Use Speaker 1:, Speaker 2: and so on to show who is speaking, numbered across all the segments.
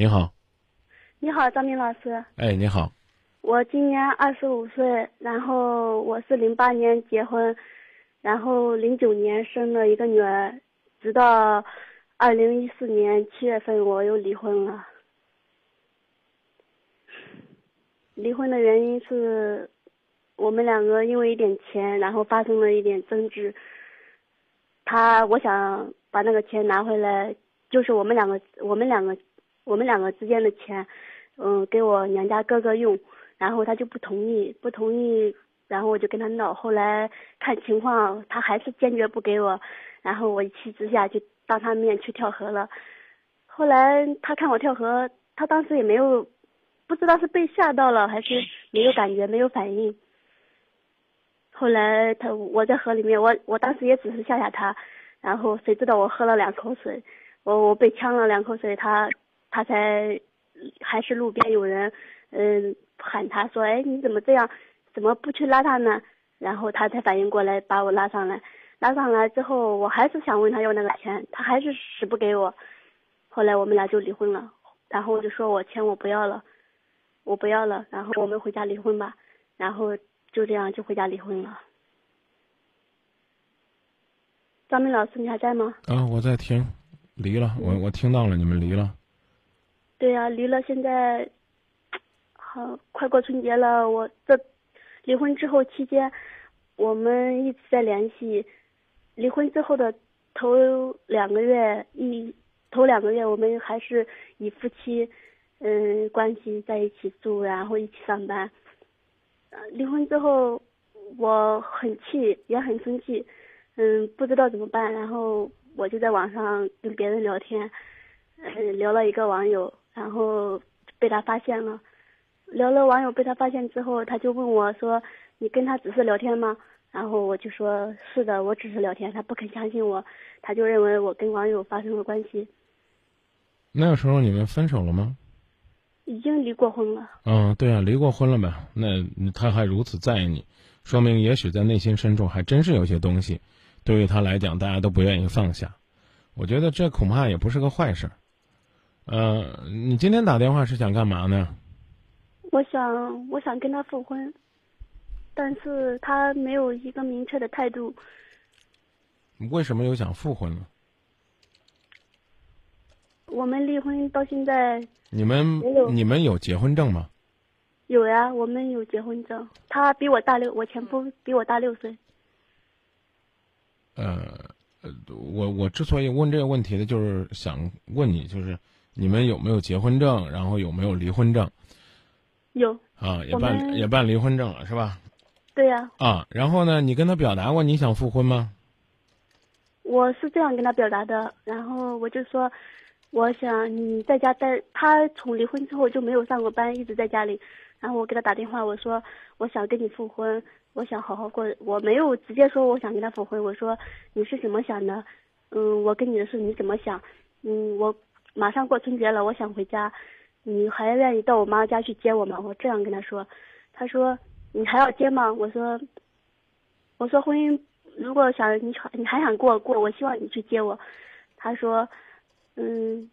Speaker 1: 你好，
Speaker 2: 你好，张明老师。
Speaker 1: 哎，你好。
Speaker 2: 我今年二十五岁，然后我是零八年结婚，然后零九年生了一个女儿，直到二零一四年七月份我又离婚了。离婚的原因是，我们两个因为一点钱，然后发生了一点争执。他我想把那个钱拿回来，就是我们两个我们两个我们两个之间的钱，嗯，给我娘家哥哥用。然后他就不同意，不同意，然后我就跟他闹。后来看情况，他还是坚决不给我，然后我一气之下就当他面去跳河了。后来他看我跳河，他当时也没有，不知道是被吓到了还是没有感觉，没有反应。后来他我在河里面，我我当时也只是吓吓他，然后谁知道我喝了两口水，我我被呛了两口水，他他才还是路边有人，嗯。喊他说：“哎，你怎么这样？怎么不去拉他呢？”然后他才反应过来，把我拉上来。拉上来之后，我还是想问他要那个钱，他还是死不给我。后来我们俩就离婚了。然后我就说我钱我不要了，我不要了。然后我们回家离婚吧。然后就这样就回家离婚了。张明老师，你还在吗？
Speaker 1: 啊，我在听。离了，我我听到了，你们离了。
Speaker 2: 对呀，离了，现在。好，快过春节了，我这离婚之后期间，我们一直在联系。离婚之后的头两个月，一头两个月我们还是以夫妻嗯关系在一起住，然后一起上班。离婚之后，我很气，也很生气，嗯，不知道怎么办。然后我就在网上跟别人聊天，嗯，聊了一个网友，然后被他发现了。聊了网友被他发现之后，他就问我说：“你跟他只是聊天吗？”然后我就说：“是的，我只是聊天。”他不肯相信我，他就认为我跟网友发生了关系。
Speaker 1: 那个时候你们分手了吗？
Speaker 2: 已经离过婚了。
Speaker 1: 嗯，对啊，离过婚了呗。那他还如此在意你，说明也许在内心深处还真是有些东西，对于他来讲，大家都不愿意放下。我觉得这恐怕也不是个坏事。呃，你今天打电话是想干嘛呢？
Speaker 2: 我想，我想跟他复婚，但是他没有一个明确的态度。
Speaker 1: 为什么又想复婚了？
Speaker 2: 我们离婚到现在，
Speaker 1: 你们你们有结婚证吗？
Speaker 2: 有呀，我们有结婚证。他比我大六，我前夫比我大六岁。
Speaker 1: 呃，我我之所以问这个问题呢，就是想问你，就是你们有没有结婚证，然后有没有离婚证？
Speaker 2: 有
Speaker 1: 啊，也办也办离婚证了，是吧？
Speaker 2: 对呀。
Speaker 1: 啊，然后呢？你跟他表达过你想复婚吗？
Speaker 2: 我是这样跟他表达的，然后我就说，我想你在家待。他从离婚之后就没有上过班，一直在家里。然后我给他打电话，我说我想跟你复婚，我想好好过。我没有直接说我想跟他复婚，我说你是怎么想的？嗯，我跟你的事你怎么想？嗯，我马上过春节了，我想回家。你还愿意到我妈家去接我吗？我这样跟他说，他说你还要接吗？我说，我说婚姻如果想你你还想过过，我希望你去接我。他说，嗯，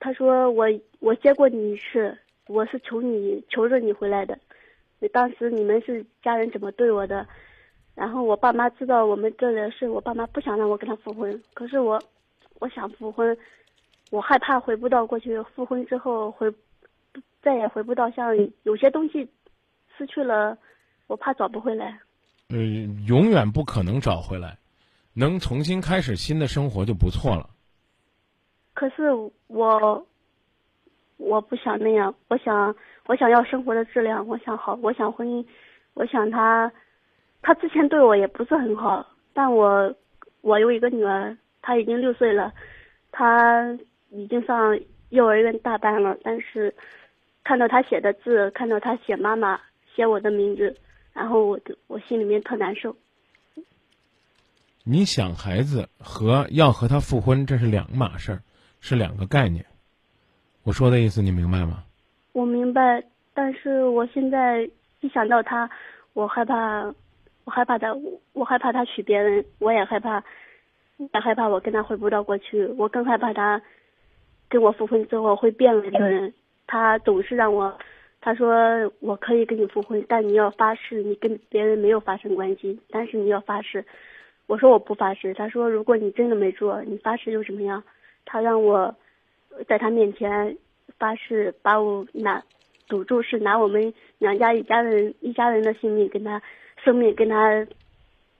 Speaker 2: 他说我我接过你一次，我是求你求着你回来的。当时你们是家人怎么对我的？然后我爸妈知道我们这的事，我爸妈不想让我跟他复婚，可是我我想复婚。我害怕回不到过去，复婚之后回，再也回不到像有些东西失去了，我怕找不回来。
Speaker 1: 嗯，永远不可能找回来，能重新开始新的生活就不错了。
Speaker 2: 可是我，我不想那样，我想我想要生活的质量，我想好，我想婚姻，我想他，他之前对我也不是很好，但我我有一个女儿，她已经六岁了，她。已经上幼儿园大班了，但是看到他写的字，看到他写妈妈，写我的名字，然后我我心里面特难受。
Speaker 1: 你想孩子和要和他复婚，这是两码事儿，是两个概念。我说的意思你明白吗？
Speaker 2: 我明白，但是我现在一想到他，我害怕，我害怕他，我害怕他娶别人，我也害怕，也害怕我跟他回不到过去，我更害怕他。跟我复婚之后会变了一个人。他总是让我，他说我可以跟你复婚，但你要发誓你跟别人没有发生关系，但是你要发誓。我说我不发誓。他说如果你真的没做，你发誓又怎么样？他让我在他面前发誓，把我拿赌注是拿我们两家一家人一家人的性命跟他生命跟他，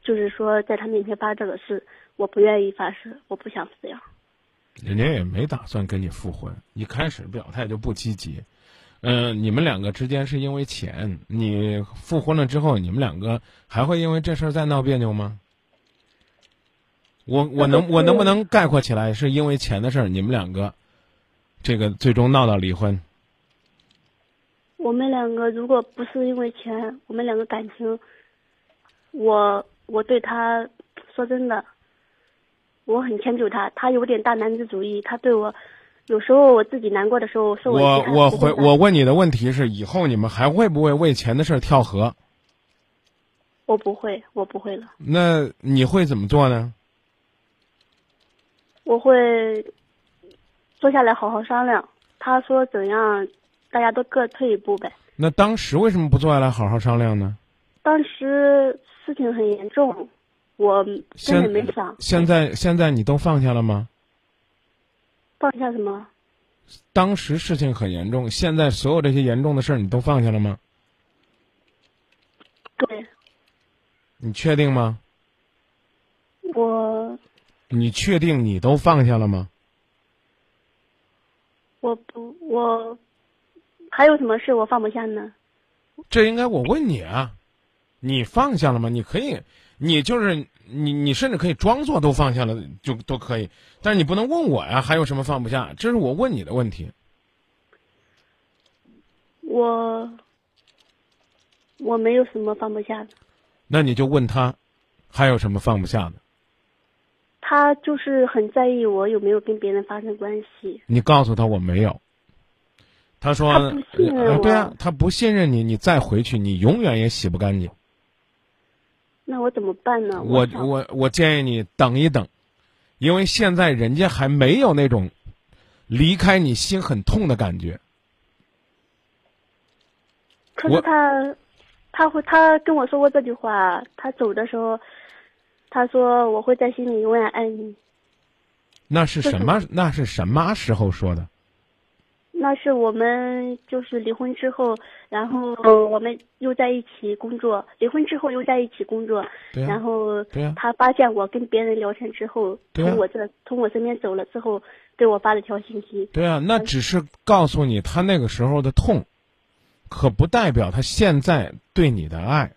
Speaker 2: 就是说在他面前发这个誓，我不愿意发誓，我不想这样。
Speaker 1: 人家也没打算跟你复婚，一开始表态就不积极。嗯，你们两个之间是因为钱，你复婚了之后，你们两个还会因为这事儿再闹别扭吗？我我能我能不能概括起来，是因为钱的事儿，你们两个这个最终闹到离婚？
Speaker 2: 我们两个如果不是因为钱，我们两个感情，我我对他说真的。我很迁就他，他有点大男子主义。他对我，有时候我自己难过的时候，说
Speaker 1: 我我回我问你的问题是：以后你们还会不会为钱的事跳河？
Speaker 2: 我不会，我不会了。
Speaker 1: 那你会怎么做呢？
Speaker 2: 我会坐下来好好商量。他说怎样，大家都各退一步呗。
Speaker 1: 那当时为什么不坐下来好好商量呢？
Speaker 2: 当时事情很严重。我根本没想。
Speaker 1: 现在现在你都放下了吗？
Speaker 2: 放下什么？
Speaker 1: 当时事情很严重，现在所有这些严重的事儿你都放下了吗？
Speaker 2: 对。
Speaker 1: 你确定吗？
Speaker 2: 我。
Speaker 1: 你确定你都放下了吗？
Speaker 2: 我不，我还有什么事我放不下呢？
Speaker 1: 这应该我问你啊，你放下了吗？你可以。你就是你，你甚至可以装作都放下了，就都可以。但是你不能问我呀，还有什么放不下？这是我问你的问题。
Speaker 2: 我我没有什么放不下的。
Speaker 1: 那你就问他，还有什么放不下的？
Speaker 2: 他就是很在意我有没有跟别人发生关系。
Speaker 1: 你告诉他我没有。他说：“
Speaker 2: 他不信任我。”
Speaker 1: 对啊，他不信任你，你再回去，你永远也洗不干净。
Speaker 2: 那我怎么办呢？
Speaker 1: 我我我建议你等一等，因为现在人家还没有那种离开你心很痛的感觉。
Speaker 2: 可是他，他会他跟我说过这句话。他走的时候，他说我会在心里永远爱你。
Speaker 1: 那是什么？那是什么时候说的？
Speaker 2: 那是我们就是离婚之后，然后我们又在一起工作。离婚之后又在一起工作，然后他发现我跟别人聊天之后，从我这从我身边走了之后，给我发了条信息。
Speaker 1: 对啊，那只是告诉你他那个时候的痛，可不代表他现在对你的爱。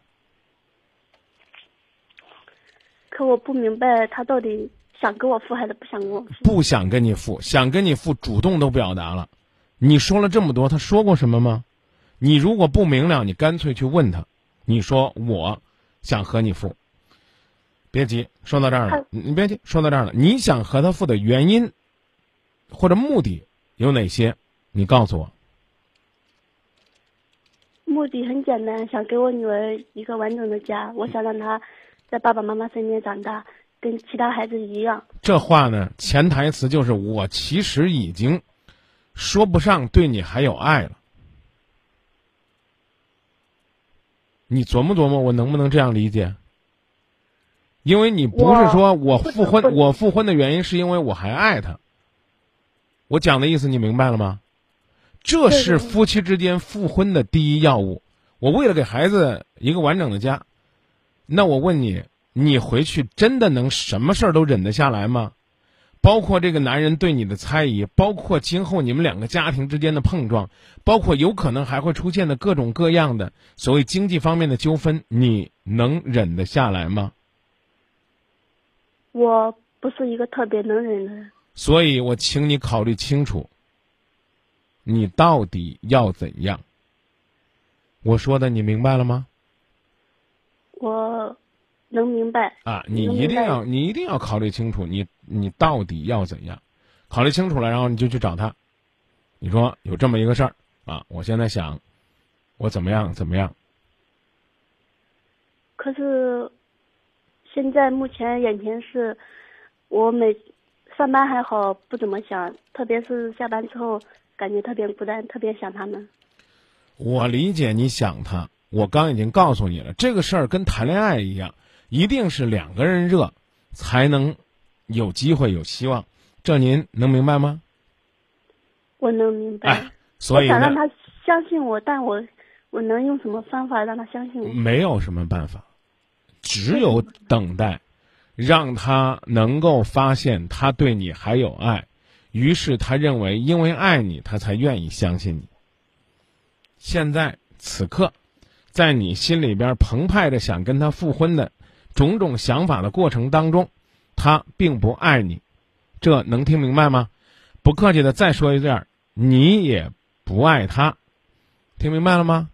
Speaker 2: 可我不明白他到底想跟我复还是不想跟我复？
Speaker 1: 不想跟你复，想跟你复，主动都表达了。你说了这么多，他说过什么吗？你如果不明了，你干脆去问他。你说我想和你复，别急，说到这儿了，你别急，说到这儿了。你想和他复的原因或者目的有哪些？你告诉我。
Speaker 2: 目的很简单，想给我女儿一个完整的家。我想让她在爸爸妈妈身边长大，跟其他孩子一样。
Speaker 1: 这话呢，潜台词就是我其实已经。说不上对你还有爱了，你琢磨琢磨，我能不能这样理解？因为你不是说我复婚，我复婚的原因是因为我还爱他。我讲的意思你明白了吗？这是夫妻之间复婚的第一要务。我为了给孩子一个完整的家，那我问你，你回去真的能什么事儿都忍得下来吗？包括这个男人对你的猜疑，包括今后你们两个家庭之间的碰撞，包括有可能还会出现的各种各样的所谓经济方面的纠纷，你能忍得下来吗？
Speaker 2: 我不是一个特别能忍的人，
Speaker 1: 所以我请你考虑清楚，你到底要怎样？我说的你明白了吗？
Speaker 2: 我。能明白
Speaker 1: 啊！你一定要，你一定要考虑清楚，你你到底要怎样？考虑清楚了，然后你就去找他。你说有这么一个事儿啊，我现在想，我怎么样怎么样？
Speaker 2: 可是，现在目前眼前是，我每上班还好，不怎么想，特别是下班之后，感觉特别孤单，特别想他们。
Speaker 1: 我理解你想他，我刚已经告诉你了，这个事儿跟谈恋爱一样，一定是两个人热，才能有机会有希望。这您能明白吗？
Speaker 2: 我能明白。
Speaker 1: 哎，所以
Speaker 2: 想让他相信我，但我我能用什么方法让他相信我？
Speaker 1: 没有什么办法，只有等待，让他能够发现他对你还有爱，于是他认为因为爱你，他才愿意相信你。现在此刻，在你心里边澎湃着想跟他复婚的种种想法的过程当中，他并不爱你，这能听明白吗？不客气的再说一遍，你也不爱他，听明白了吗？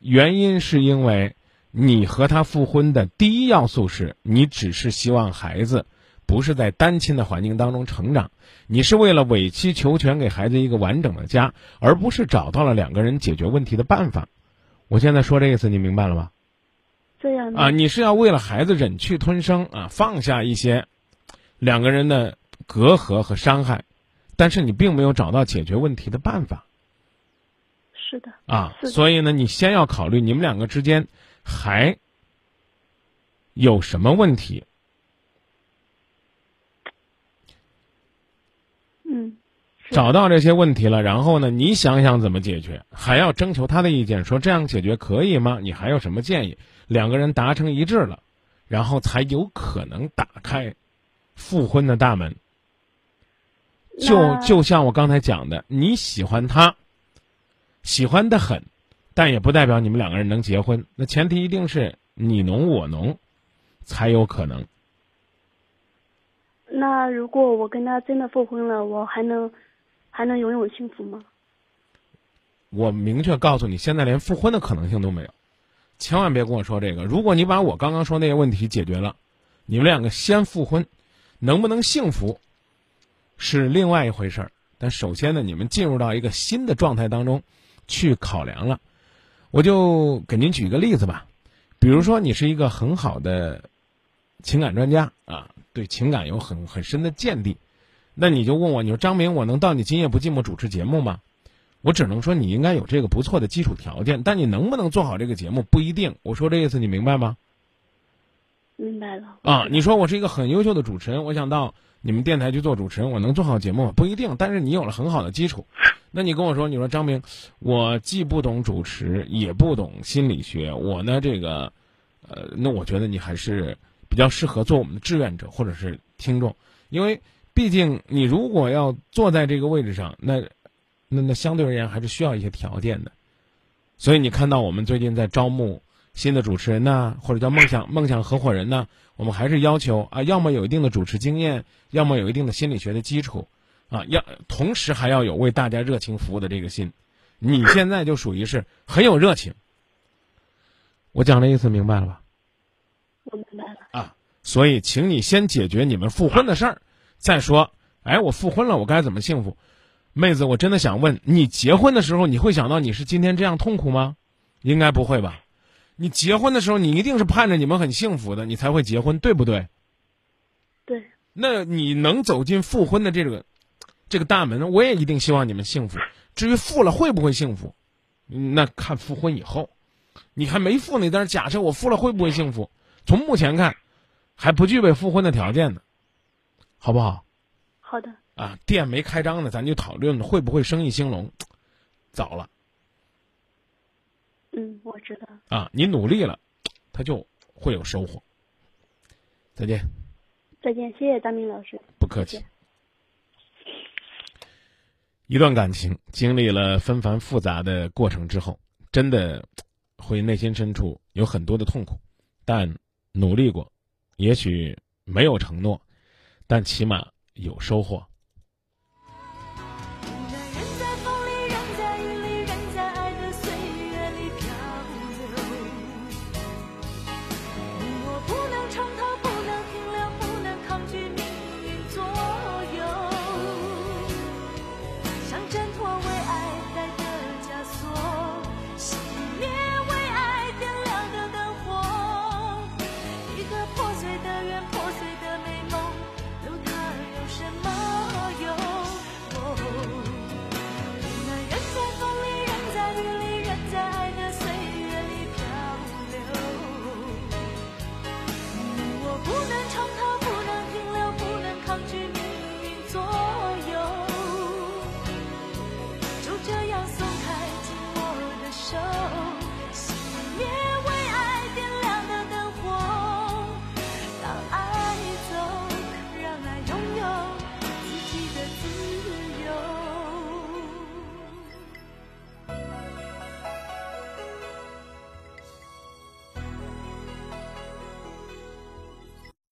Speaker 1: 原因是因为你和他复婚的第一要素是你只是希望孩子不是在单亲的环境当中成长，你是为了委曲求全给孩子一个完整的家，而不是找到了两个人解决问题的办法。我现在说这意思，你明白了吗？
Speaker 2: 这样的
Speaker 1: 啊，你是要为了孩子忍气吞声啊，放下一些两个人的隔阂和伤害，但是你并没有找到解决问题的办法。
Speaker 2: 是的，
Speaker 1: 啊，所以呢，你先要考虑你们两个之间还有什么问题。
Speaker 2: 嗯，
Speaker 1: 找到这些问题了，然后呢，你想想怎么解决，还要征求他的意见，说这样解决可以吗？你还有什么建议？两个人达成一致了，然后才有可能打开复婚的大门。就就像我刚才讲的，你喜欢他，喜欢的很，但也不代表你们两个人能结婚。那前提一定是你侬我侬，才有可能。
Speaker 2: 那如果我跟他真的复婚了，我还能还能拥有幸福吗？
Speaker 1: 我明确告诉你，现在连复婚的可能性都没有，千万别跟我说这个。如果你把我刚刚说那些问题解决了，你们两个先复婚，能不能幸福是另外一回事儿。但首先呢，你们进入到一个新的状态当中去考量了。我就给您举一个例子吧，比如说你是一个很好的情感专家啊，对情感有很很深的见地，那你就问我，你说张明，我能到你今夜不寂寞主持节目吗？我只能说你应该有这个不错的基础条件，但你能不能做好这个节目不一定。我说这意思你明白吗？
Speaker 2: 明白了
Speaker 1: 啊，你说我是一个很优秀的主持人，我想到你们电台去做主持人，我能做好节目吗？不一定。但是你有了很好的基础，那你跟我说，你说张明，我既不懂主持，也不懂心理学，我呢这个，呃，那我觉得你还是比较适合做我们的志愿者或者是听众，因为毕竟你如果要坐在这个位置上，那那那相对而言还是需要一些条件的。所以你看到我们最近在招募新的主持人呐，或者叫梦想梦想合伙人呢，我们还是要求啊，要么有一定的主持经验，要么有一定的心理学的基础，啊，要同时还要有为大家热情服务的这个心。你现在就属于是很有热情。我讲的意思明白了吧？
Speaker 2: 我明白了。
Speaker 1: 啊，所以请你先解决你们复婚的事儿，再说，哎，我复婚了，我该怎么幸福？妹子，我真的想问你，结婚的时候你会想到你是今天这样痛苦吗？应该不会吧？你结婚的时候，你一定是盼着你们很幸福的，你才会结婚，对不对？
Speaker 2: 对，
Speaker 1: 那你能走进复婚的这个这个大门，我也一定希望你们幸福。至于复了会不会幸福，嗯那看复婚以后。你还没复呢，但是假设我复了会不会幸福？从目前看，还不具备复婚的条件呢，好不好？
Speaker 2: 好的，
Speaker 1: 啊，店没开张呢，咱就讨论会不会生意兴隆。早了
Speaker 2: 嗯，我知道。
Speaker 1: 啊，你努力了，他就会有收获。再见，
Speaker 2: 再见，谢谢大明老师。
Speaker 1: 不客气。一段感情经历了纷繁复杂的过程之后，真的会内心深处有很多的痛苦，但努力过，也许没有承诺，但起码有收获。